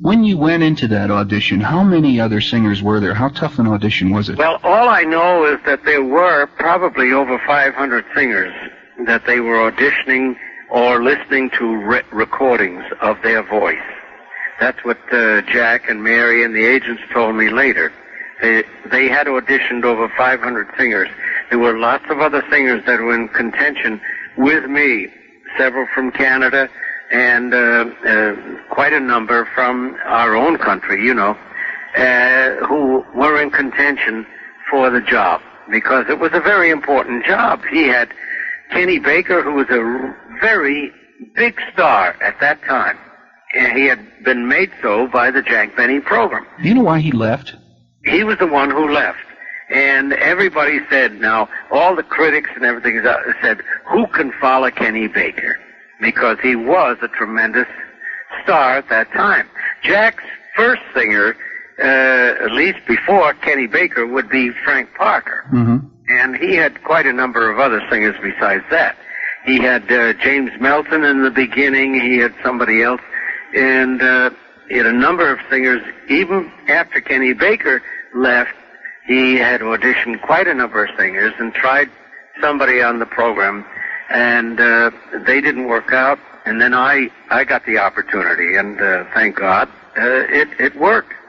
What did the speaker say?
When you went into that audition, how many other singers were there? How tough an audition was it? Well, all I know is that there were probably over 500 singers that they were auditioning or listening to re- recordings of their voice. That's what uh, Jack and Mary and the agents told me later. They, they had auditioned over 500 singers. There were lots of other singers that were in contention with me, several from Canada and uh, uh, quite a number from our own country, you know, uh, who were in contention for the job because it was a very important job. He had Kenny Baker, who was a very big star at that time. And he had been made so by the Jack Benny program. Do you know why he left? He was the one who left. And everybody said, now, all the critics and everything said, who can follow Kenny Baker? Because he was a tremendous star at that time. Jack's first singer, uh, at least before Kenny Baker, would be Frank Parker. Mm-hmm. And he had quite a number of other singers besides that. He had uh, James Melton in the beginning. He had somebody else. And uh, he had a number of singers. Even after Kenny Baker left, he had auditioned quite a number of singers and tried somebody on the program. And uh, they didn't work out. And then I, I got the opportunity. And uh, thank God, uh, it, it worked.